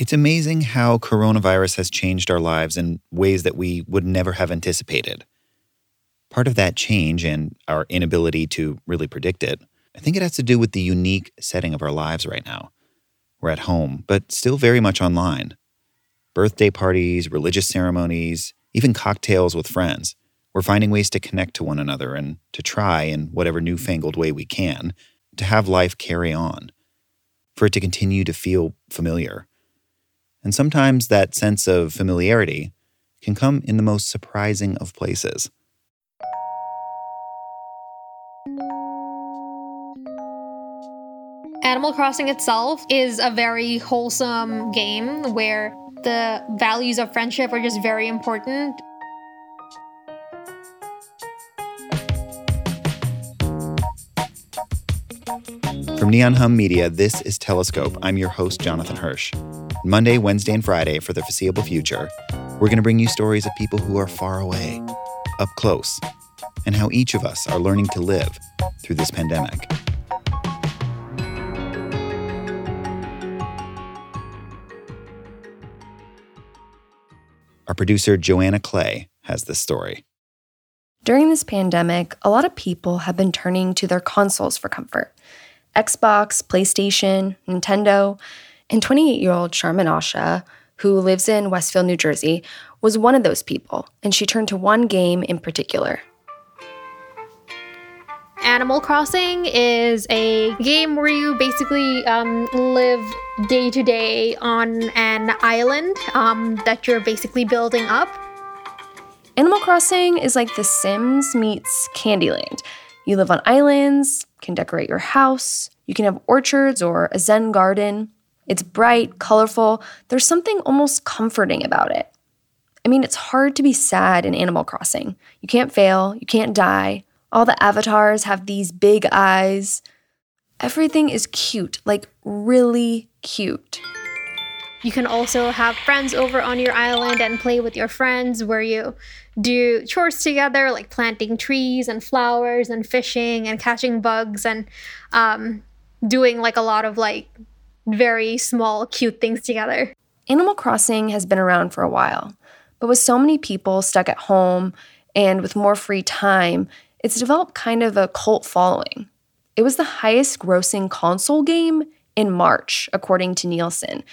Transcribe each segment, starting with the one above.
It's amazing how coronavirus has changed our lives in ways that we would never have anticipated. Part of that change and our inability to really predict it, I think it has to do with the unique setting of our lives right now. We're at home, but still very much online. Birthday parties, religious ceremonies, even cocktails with friends. We're finding ways to connect to one another and to try, in whatever newfangled way we can, to have life carry on, for it to continue to feel familiar. And sometimes that sense of familiarity can come in the most surprising of places. Animal Crossing itself is a very wholesome game where the values of friendship are just very important. From Neon Hum Media, this is Telescope. I'm your host, Jonathan Hirsch. Monday, Wednesday, and Friday for the foreseeable future, we're going to bring you stories of people who are far away, up close, and how each of us are learning to live through this pandemic. Our producer, Joanna Clay, has this story. During this pandemic, a lot of people have been turning to their consoles for comfort Xbox, PlayStation, Nintendo. And 28 year old Sharmin Asha, who lives in Westfield, New Jersey, was one of those people, and she turned to one game in particular. Animal Crossing is a game where you basically um, live day to day on an island um, that you're basically building up. Animal Crossing is like The Sims meets Candyland. You live on islands, can decorate your house, you can have orchards or a zen garden. It's bright, colorful. There's something almost comforting about it. I mean, it's hard to be sad in Animal Crossing. You can't fail, you can't die. All the avatars have these big eyes. Everything is cute, like really cute. You can also have friends over on your island and play with your friends where you do chores together, like planting trees and flowers and fishing and catching bugs and um, doing like a lot of like very small, cute things together. Animal Crossing has been around for a while, but with so many people stuck at home and with more free time, it's developed kind of a cult following. It was the highest grossing console game in March, according to Nielsen.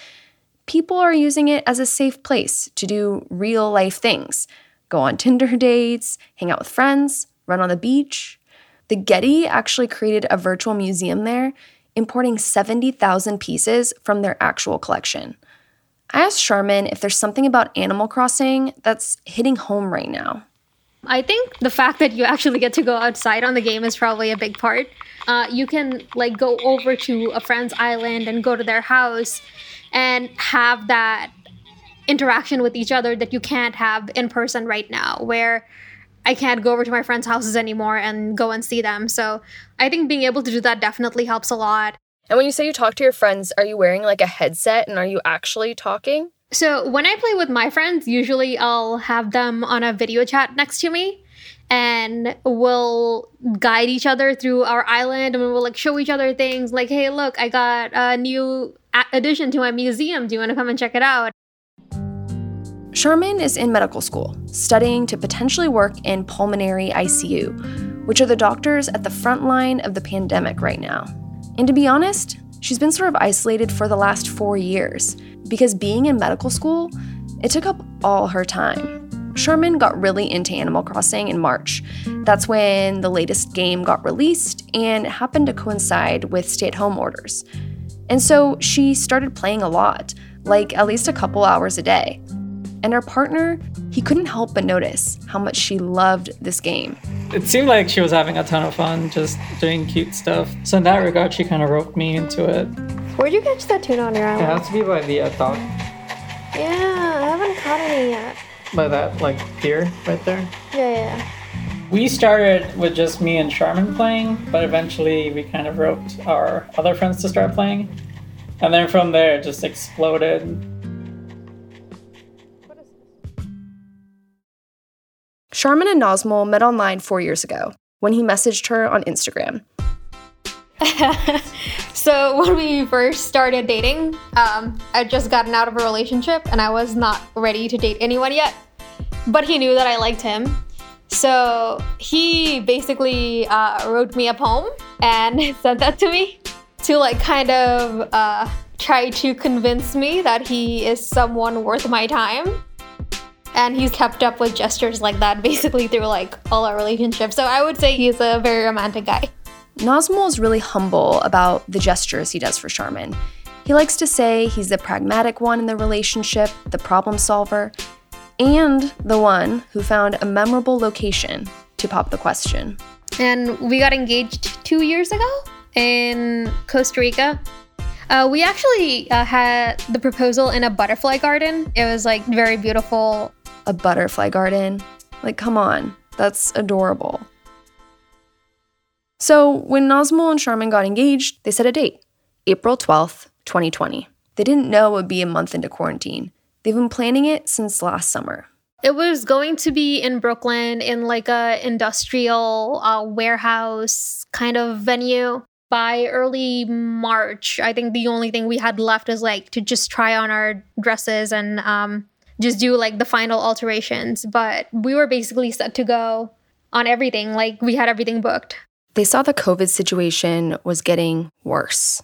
People are using it as a safe place to do real life things go on Tinder dates, hang out with friends, run on the beach. The Getty actually created a virtual museum there, importing 70,000 pieces from their actual collection. I asked Sharmin if there's something about Animal Crossing that's hitting home right now. I think the fact that you actually get to go outside on the game is probably a big part. Uh, you can like go over to a friend's island and go to their house and have that interaction with each other that you can't have in person right now, where I can't go over to my friends' houses anymore and go and see them. So I think being able to do that definitely helps a lot. And when you say you talk to your friends, are you wearing like a headset and are you actually talking? So when I play with my friends, usually I'll have them on a video chat next to me and we'll guide each other through our island and we'll like show each other things like hey look i got a new addition to my museum do you want to come and check it out Sharmin is in medical school, studying to potentially work in pulmonary ICU, which are the doctors at the front line of the pandemic right now. And to be honest, she's been sort of isolated for the last four years because being in medical school, it took up all her time. Sharmin got really into Animal Crossing in March. That's when the latest game got released, and it happened to coincide with stay at home orders. And so she started playing a lot, like at least a couple hours a day. And her partner, he couldn't help but notice how much she loved this game. It seemed like she was having a ton of fun just doing cute stuff. So in that regard, she kind of roped me into it. Where'd you catch that tuna on your island? It has to be by the uh, dock. Yeah, I haven't caught any yet. By that, like, pier right there? Yeah, yeah. We started with just me and Sharmin playing, but eventually we kind of roped our other friends to start playing. And then from there, it just exploded. Sharmin and Nazmul met online four years ago when he messaged her on Instagram. so when we first started dating, um, I just gotten out of a relationship and I was not ready to date anyone yet. But he knew that I liked him. So he basically uh, wrote me a poem and sent that to me to like kind of uh, try to convince me that he is someone worth my time. And he's kept up with gestures like that basically through like all our relationships. So I would say he's a very romantic guy. Nazmul is really humble about the gestures he does for Sharmin. He likes to say he's the pragmatic one in the relationship, the problem solver, and the one who found a memorable location to pop the question. And we got engaged two years ago in Costa Rica. Uh, we actually uh, had the proposal in a butterfly garden. It was like very beautiful. A butterfly garden? Like, come on, that's adorable. So, when Nazmul and Sharmin got engaged, they set a date April 12th, 2020. They didn't know it would be a month into quarantine. They've been planning it since last summer. It was going to be in Brooklyn in like a industrial uh, warehouse kind of venue by early March. I think the only thing we had left is like to just try on our dresses and um, just do like the final alterations. But we were basically set to go on everything. Like we had everything booked. They saw the COVID situation was getting worse,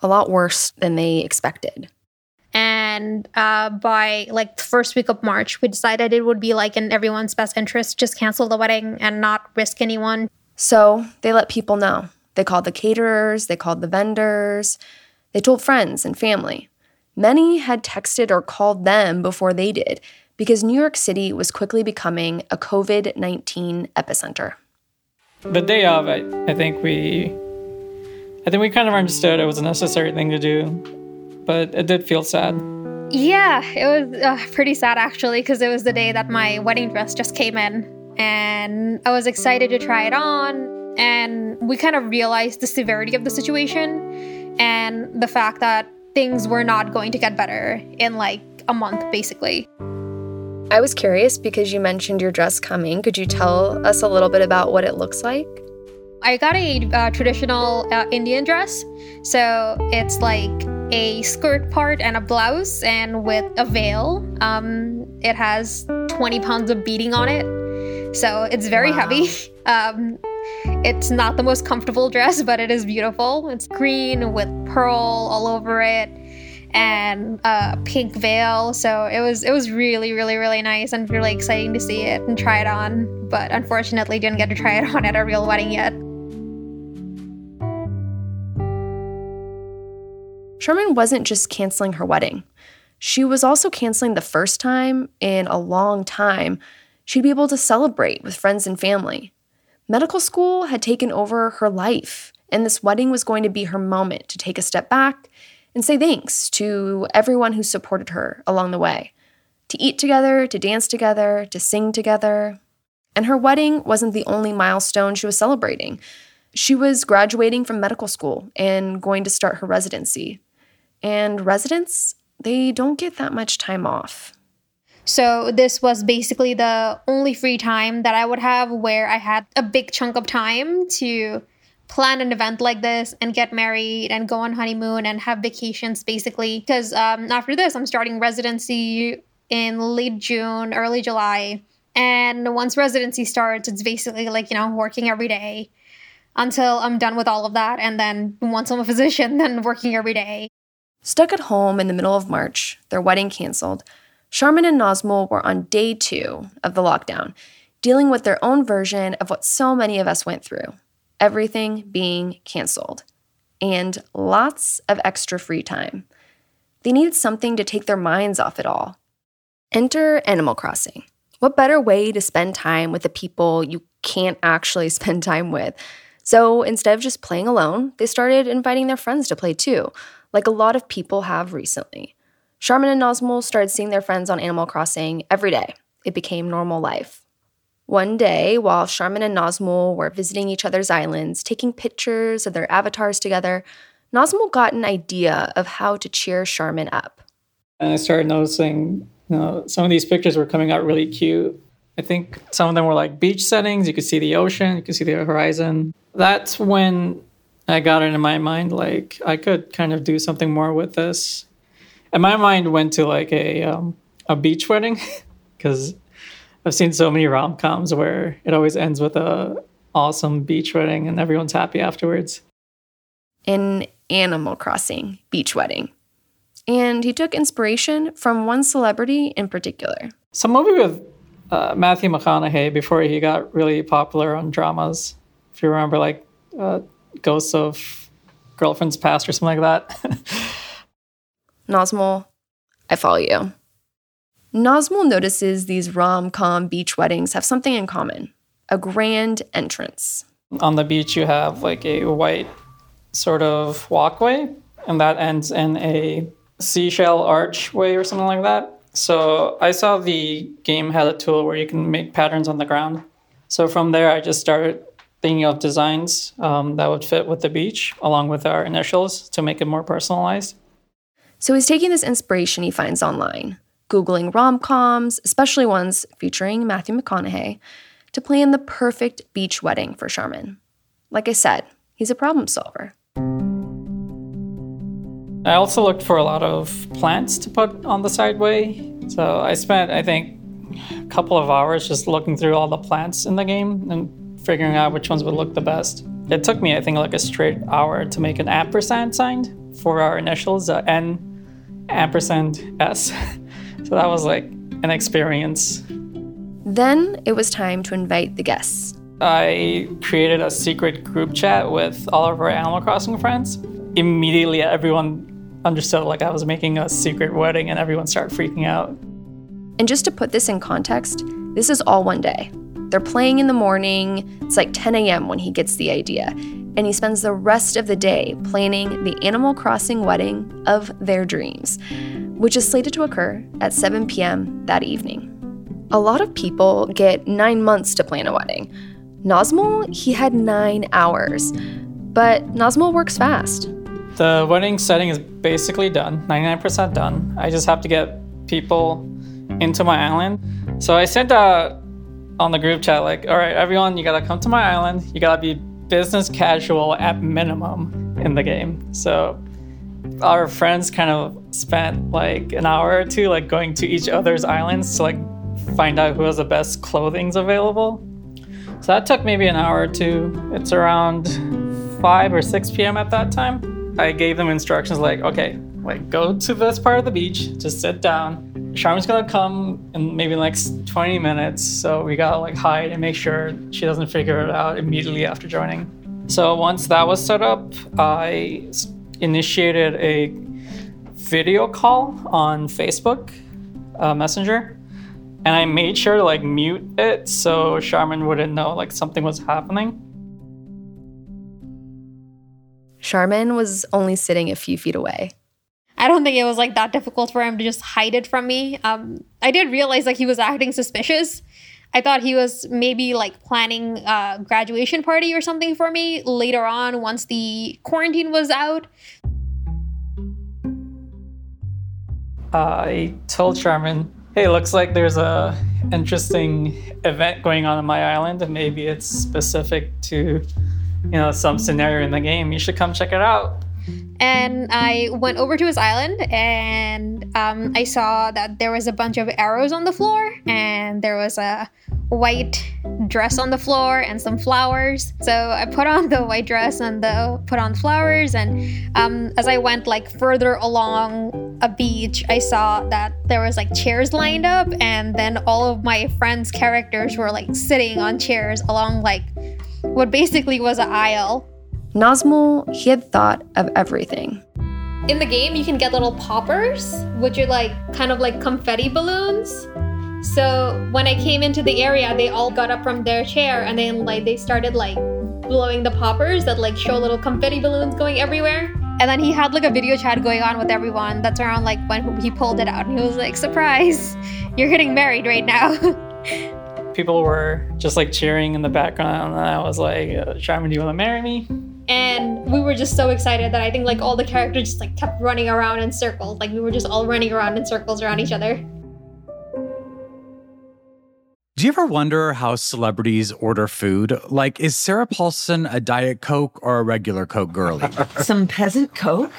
a lot worse than they expected. And uh, by like the first week of March, we decided it would be like in everyone's best interest just cancel the wedding and not risk anyone. So they let people know. They called the caterers, they called the vendors, they told friends and family. Many had texted or called them before they did because New York City was quickly becoming a COVID 19 epicenter the day of, I, I think we, I think we kind of understood it was a necessary thing to do, but it did feel sad. Yeah, it was uh, pretty sad actually because it was the day that my wedding dress just came in, and I was excited to try it on, and we kind of realized the severity of the situation and the fact that things were not going to get better in like a month, basically. I was curious because you mentioned your dress coming. Could you tell us a little bit about what it looks like? I got a uh, traditional uh, Indian dress. So it's like a skirt part and a blouse, and with a veil. Um, it has 20 pounds of beading on it. So it's very wow. heavy. Um, it's not the most comfortable dress, but it is beautiful. It's green with pearl all over it and a pink veil. So it was it was really really really nice and really exciting to see it and try it on. But unfortunately, didn't get to try it on at a real wedding yet. Sharmin wasn't just canceling her wedding. She was also canceling the first time in a long time she'd be able to celebrate with friends and family. Medical school had taken over her life, and this wedding was going to be her moment to take a step back and say thanks to everyone who supported her along the way to eat together, to dance together, to sing together. And her wedding wasn't the only milestone she was celebrating. She was graduating from medical school and going to start her residency. And residents, they don't get that much time off. So, this was basically the only free time that I would have where I had a big chunk of time to plan an event like this and get married and go on honeymoon and have vacations basically. Because um, after this i'm starting residency in late june early july. And once residency starts it's basically like you know working every day until i'm done with all of that. And then once i'm a physician then working every day. Stuck at home in the middle of march their wedding canceled sharmin and nazmul were on day two of the lockdown dealing with their own version of what so many of us went through everything being canceled, and lots of extra free time. They needed something to take their minds off it all. Enter Animal Crossing. What better way to spend time with the people you can't actually spend time with? So instead of just playing alone, they started inviting their friends to play too, like a lot of people have recently. Sharmin and Nazmul started seeing their friends on Animal Crossing every day. It became normal life. One day, while Sharmin and Nazmul were visiting each other's islands, taking pictures of their avatars together, Nazmul got an idea of how to cheer Sharmin up. And I started noticing, you know, some of these pictures were coming out really cute. I think some of them were like beach settings. You could see the ocean, you could see the horizon. That's when I got it in my mind like I could kind of do something more with this. And my mind went to like a um, a beach wedding because I've seen so many rom coms where it always ends with a awesome beach wedding and everyone's happy afterwards. An Animal Crossing beach wedding. And he took inspiration from one celebrity in particular. Some movie with uh, Matthew McConaughey before he got really popular on dramas. If you remember, like uh, Ghosts of Girlfriend's Past or something like that. Nazmul, I follow you. Nazmul notices these rom com beach weddings have something in common a grand entrance. On the beach, you have like a white sort of walkway, and that ends in a seashell archway or something like that. So I saw the game had a tool where you can make patterns on the ground. So from there, I just started thinking of designs um, that would fit with the beach, along with our initials to make it more personalized. So he's taking this inspiration he finds online, Googling rom coms, especially ones featuring Matthew McConaughey, to plan the perfect beach wedding for Sharmin. Like I said, he's a problem solver. I also looked for a lot of plants to put on the sideway. So I spent, I think, a couple of hours just looking through all the plants in the game and figuring out which ones would look the best. It took me, I think, like a straight hour to make an ampersand sign for our initials, uh, N ampersand S. so that was like an experience. Then it was time to invite the guests. I created a secret group chat with all of our Animal Crossing friends. Immediately, everyone understood like I was making a secret wedding, and everyone started freaking out. And just to put this in context, this is all one day. They're playing in the morning. It's like 10 a.m. when he gets the idea. And he spends the rest of the day planning the Animal Crossing wedding of their dreams, which is slated to occur at 7 p.m. that evening. A lot of people get nine months to plan a wedding. Nazmul, he had nine hours. But Nazmul works fast. The wedding setting is basically done, 99% done. I just have to get people into my island. So I sent out on the group chat, like, all right, everyone, you gotta come to my island. You gotta be business casual at minimum in the game. So our friends kind of spent like an hour or two, like going to each other's islands to like find out who has the best clothings available. So that took maybe an hour or two. It's around 5 or 6 p.m. at that time. I gave them instructions like, okay, like go to this part of the beach, just sit down. Charm's gonna come in maybe like 20 minutes, so we gotta like hide and make sure she doesn't figure it out immediately after joining. So once that was set up, I initiated a video call on Facebook uh, Messenger and I made sure to like mute it so Sharmin wouldn't know like something was happening. Sharmin was only sitting a few feet away. I don't think it was like that difficult for him to just hide it from me. Um, I did realize like he was acting suspicious. I thought he was maybe like planning a graduation party or something for me later on once the quarantine was out. I told Sharmin, "Hey, looks like there's a interesting event going on in my island, and maybe it's specific to, you know, some scenario in the game. You should come check it out." And I went over to his island and um, I saw that there was a bunch of arrows on the floor and there was a white dress on the floor and some flowers. So I put on the white dress and the put on flowers and um, as I went like further along a beach, I saw that there was like chairs lined up and then all of my friends' characters were like sitting on chairs along like what basically was an aisle Nazmul, he had thought of everything. In the game, you can get little poppers, which are like kind of like confetti balloons. So when I came into the area, they all got up from their chair and then like they started like blowing the poppers that like show little confetti balloons going everywhere. And then he had like a video chat going on with everyone. That's around like when he pulled it out. And he was like, "Surprise, you're getting married right now." People were just like cheering in the background, and I was like, uh, "Sharmin, do you want to marry me?" And we were just so excited that I think like all the characters just like kept running around in circles. Like we were just all running around in circles around each other. Do you ever wonder how celebrities order food? Like, is Sarah Paulson a Diet Coke or a regular Coke girlie? Some peasant Coke?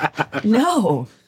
No.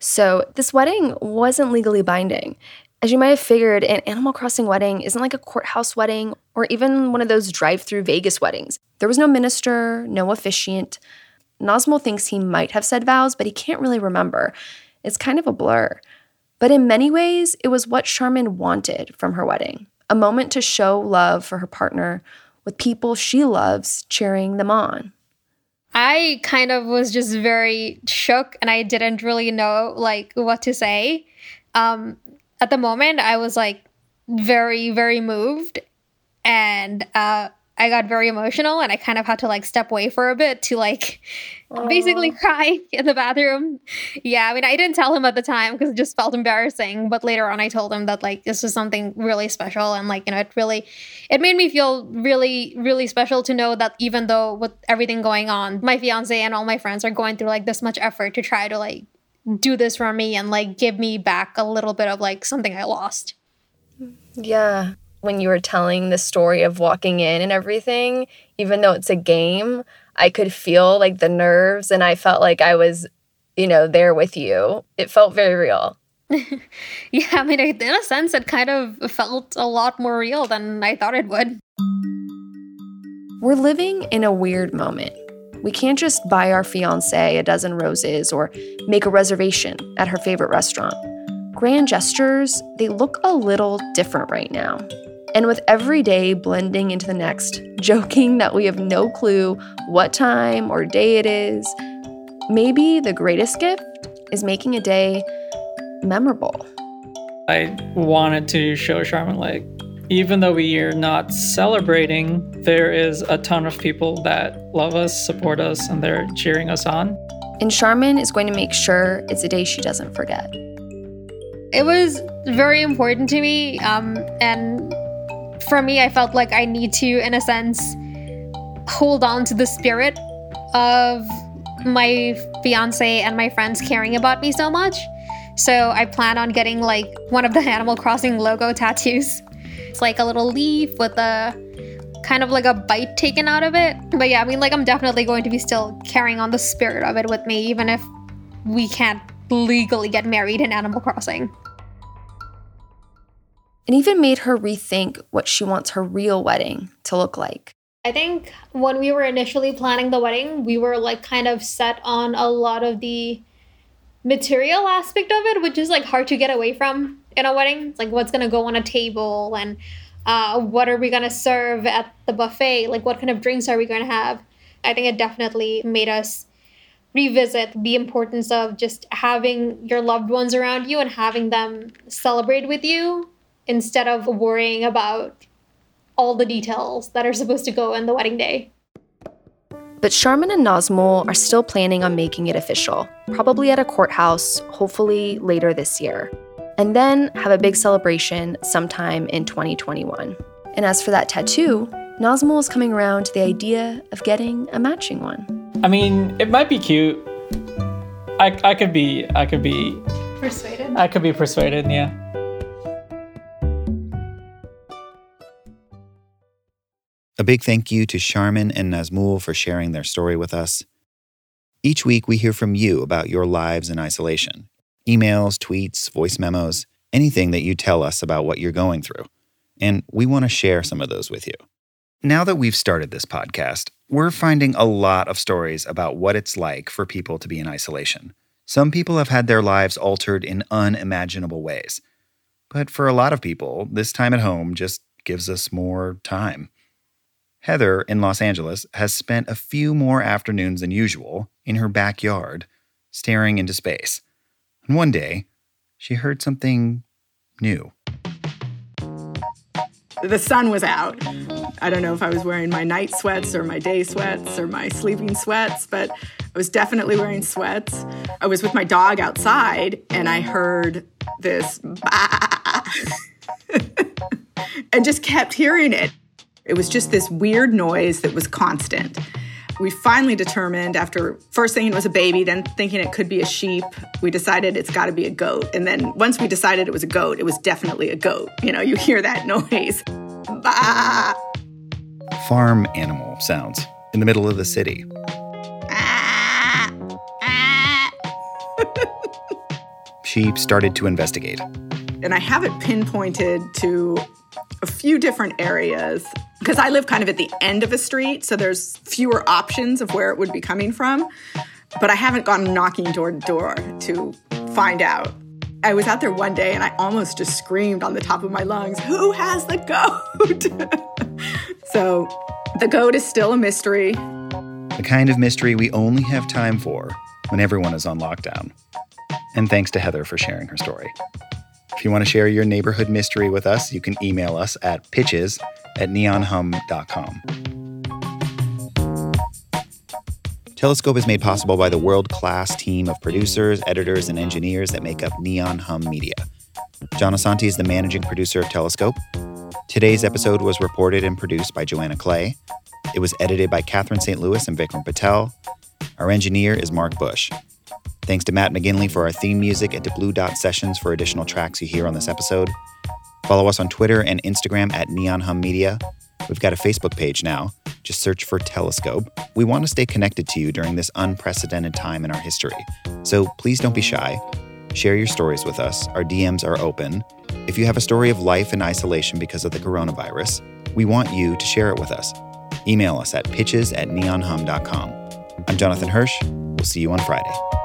So, this wedding wasn't legally binding. As you might have figured, an Animal Crossing wedding isn't like a courthouse wedding or even one of those drive through Vegas weddings. There was no minister, no officiant. Nazmul thinks he might have said vows, but he can't really remember. It's kind of a blur. But in many ways, it was what Sharmin wanted from her wedding a moment to show love for her partner with people she loves cheering them on. I kind of was just very shook and I didn't really know like what to say. Um at the moment I was like very very moved and uh I got very emotional and I kind of had to like step away for a bit to like basically oh. cry in the bathroom. Yeah, I mean, I didn't tell him at the time because it just felt embarrassing. But later on, I told him that like this was something really special and like, you know, it really, it made me feel really, really special to know that even though with everything going on, my fiance and all my friends are going through like this much effort to try to like do this for me and like give me back a little bit of like something I lost. Yeah. When you were telling the story of walking in and everything, even though it's a game, I could feel like the nerves and I felt like I was, you know, there with you. It felt very real. Yeah, I mean, in a sense, it kind of felt a lot more real than I thought it would. We're living in a weird moment. We can't just buy our fiance a dozen roses or make a reservation at her favorite restaurant. Grand gestures, they look a little different right now. And with every day blending into the next, joking that we have no clue what time or day it is, maybe the greatest gift is making a day memorable. I wanted to show Sharmin like even though we are not celebrating, there is a ton of people that love us, support us, and they're cheering us on. And Sharmin is going to make sure it's a day she doesn't forget. It was very important to me. Um, and for me, I felt like I need to, in a sense, hold on to the spirit of my fiance and my friends caring about me so much. So I plan on getting like one of the Animal Crossing logo tattoos. It's like a little leaf with a kind of like a bite taken out of it. But yeah, I mean, like I'm definitely going to be still carrying on the spirit of it with me, even if we can't legally get married in Animal Crossing. It even made her rethink what she wants her real wedding to look like. I think when we were initially planning the wedding, we were like kind of set on a lot of the material aspect of it, which is like hard to get away from in a wedding. It's like what's gonna go on a table and uh, what are we gonna serve at the buffet? Like what kind of drinks are we gonna have? I think it definitely made us revisit the importance of just having your loved ones around you and having them celebrate with you instead of worrying about all the details that are supposed to go in the wedding day. But Sharmin and Nazmul are still planning on making it official, probably at a courthouse, hopefully later this year. And then have a big celebration sometime in 2021. And as for that tattoo, Nazmul is coming around to the idea of getting a matching one. I mean, it might be cute. I, I could be I could be Persuaded? I could be persuaded, yeah. A big thank you to Sharmin and Nazmul for sharing their story with us. Each week, we hear from you about your lives in isolation emails, tweets, voice memos, anything that you tell us about what you're going through. And we want to share some of those with you. Now that we've started this podcast, we're finding a lot of stories about what it's like for people to be in isolation. Some people have had their lives altered in unimaginable ways. But for a lot of people, this time at home just gives us more time. Heather in Los Angeles has spent a few more afternoons than usual in her backyard, staring into space. And one day, she heard something new. The sun was out. I don't know if I was wearing my night sweats or my day sweats or my sleeping sweats, but I was definitely wearing sweats. I was with my dog outside and I heard this and just kept hearing it. It was just this weird noise that was constant. We finally determined after first thinking it was a baby, then thinking it could be a sheep, we decided it's got to be a goat. And then once we decided it was a goat, it was definitely a goat. You know, you hear that noise. Bah! Farm animal sounds in the middle of the city. She started to investigate. And I have it pinpointed to a few different areas because I live kind of at the end of a street, so there's fewer options of where it would be coming from. But I haven't gone knocking door to door to find out. I was out there one day and I almost just screamed on the top of my lungs, Who has the goat? so the goat is still a mystery. The kind of mystery we only have time for when everyone is on lockdown. And thanks to Heather for sharing her story. If you want to share your neighborhood mystery with us, you can email us at pitches at neonhum.com. Telescope is made possible by the world class team of producers, editors, and engineers that make up Neon Hum Media. John Asante is the managing producer of Telescope. Today's episode was reported and produced by Joanna Clay. It was edited by Catherine St. Louis and Vikram Patel. Our engineer is Mark Bush. Thanks to Matt McGinley for our theme music and to Blue Dot Sessions for additional tracks you hear on this episode. Follow us on Twitter and Instagram at Neon Hum Media. We've got a Facebook page now. Just search for Telescope. We want to stay connected to you during this unprecedented time in our history. So please don't be shy. Share your stories with us. Our DMs are open. If you have a story of life in isolation because of the coronavirus, we want you to share it with us. Email us at pitches at neonhum.com. I'm Jonathan Hirsch. We'll see you on Friday.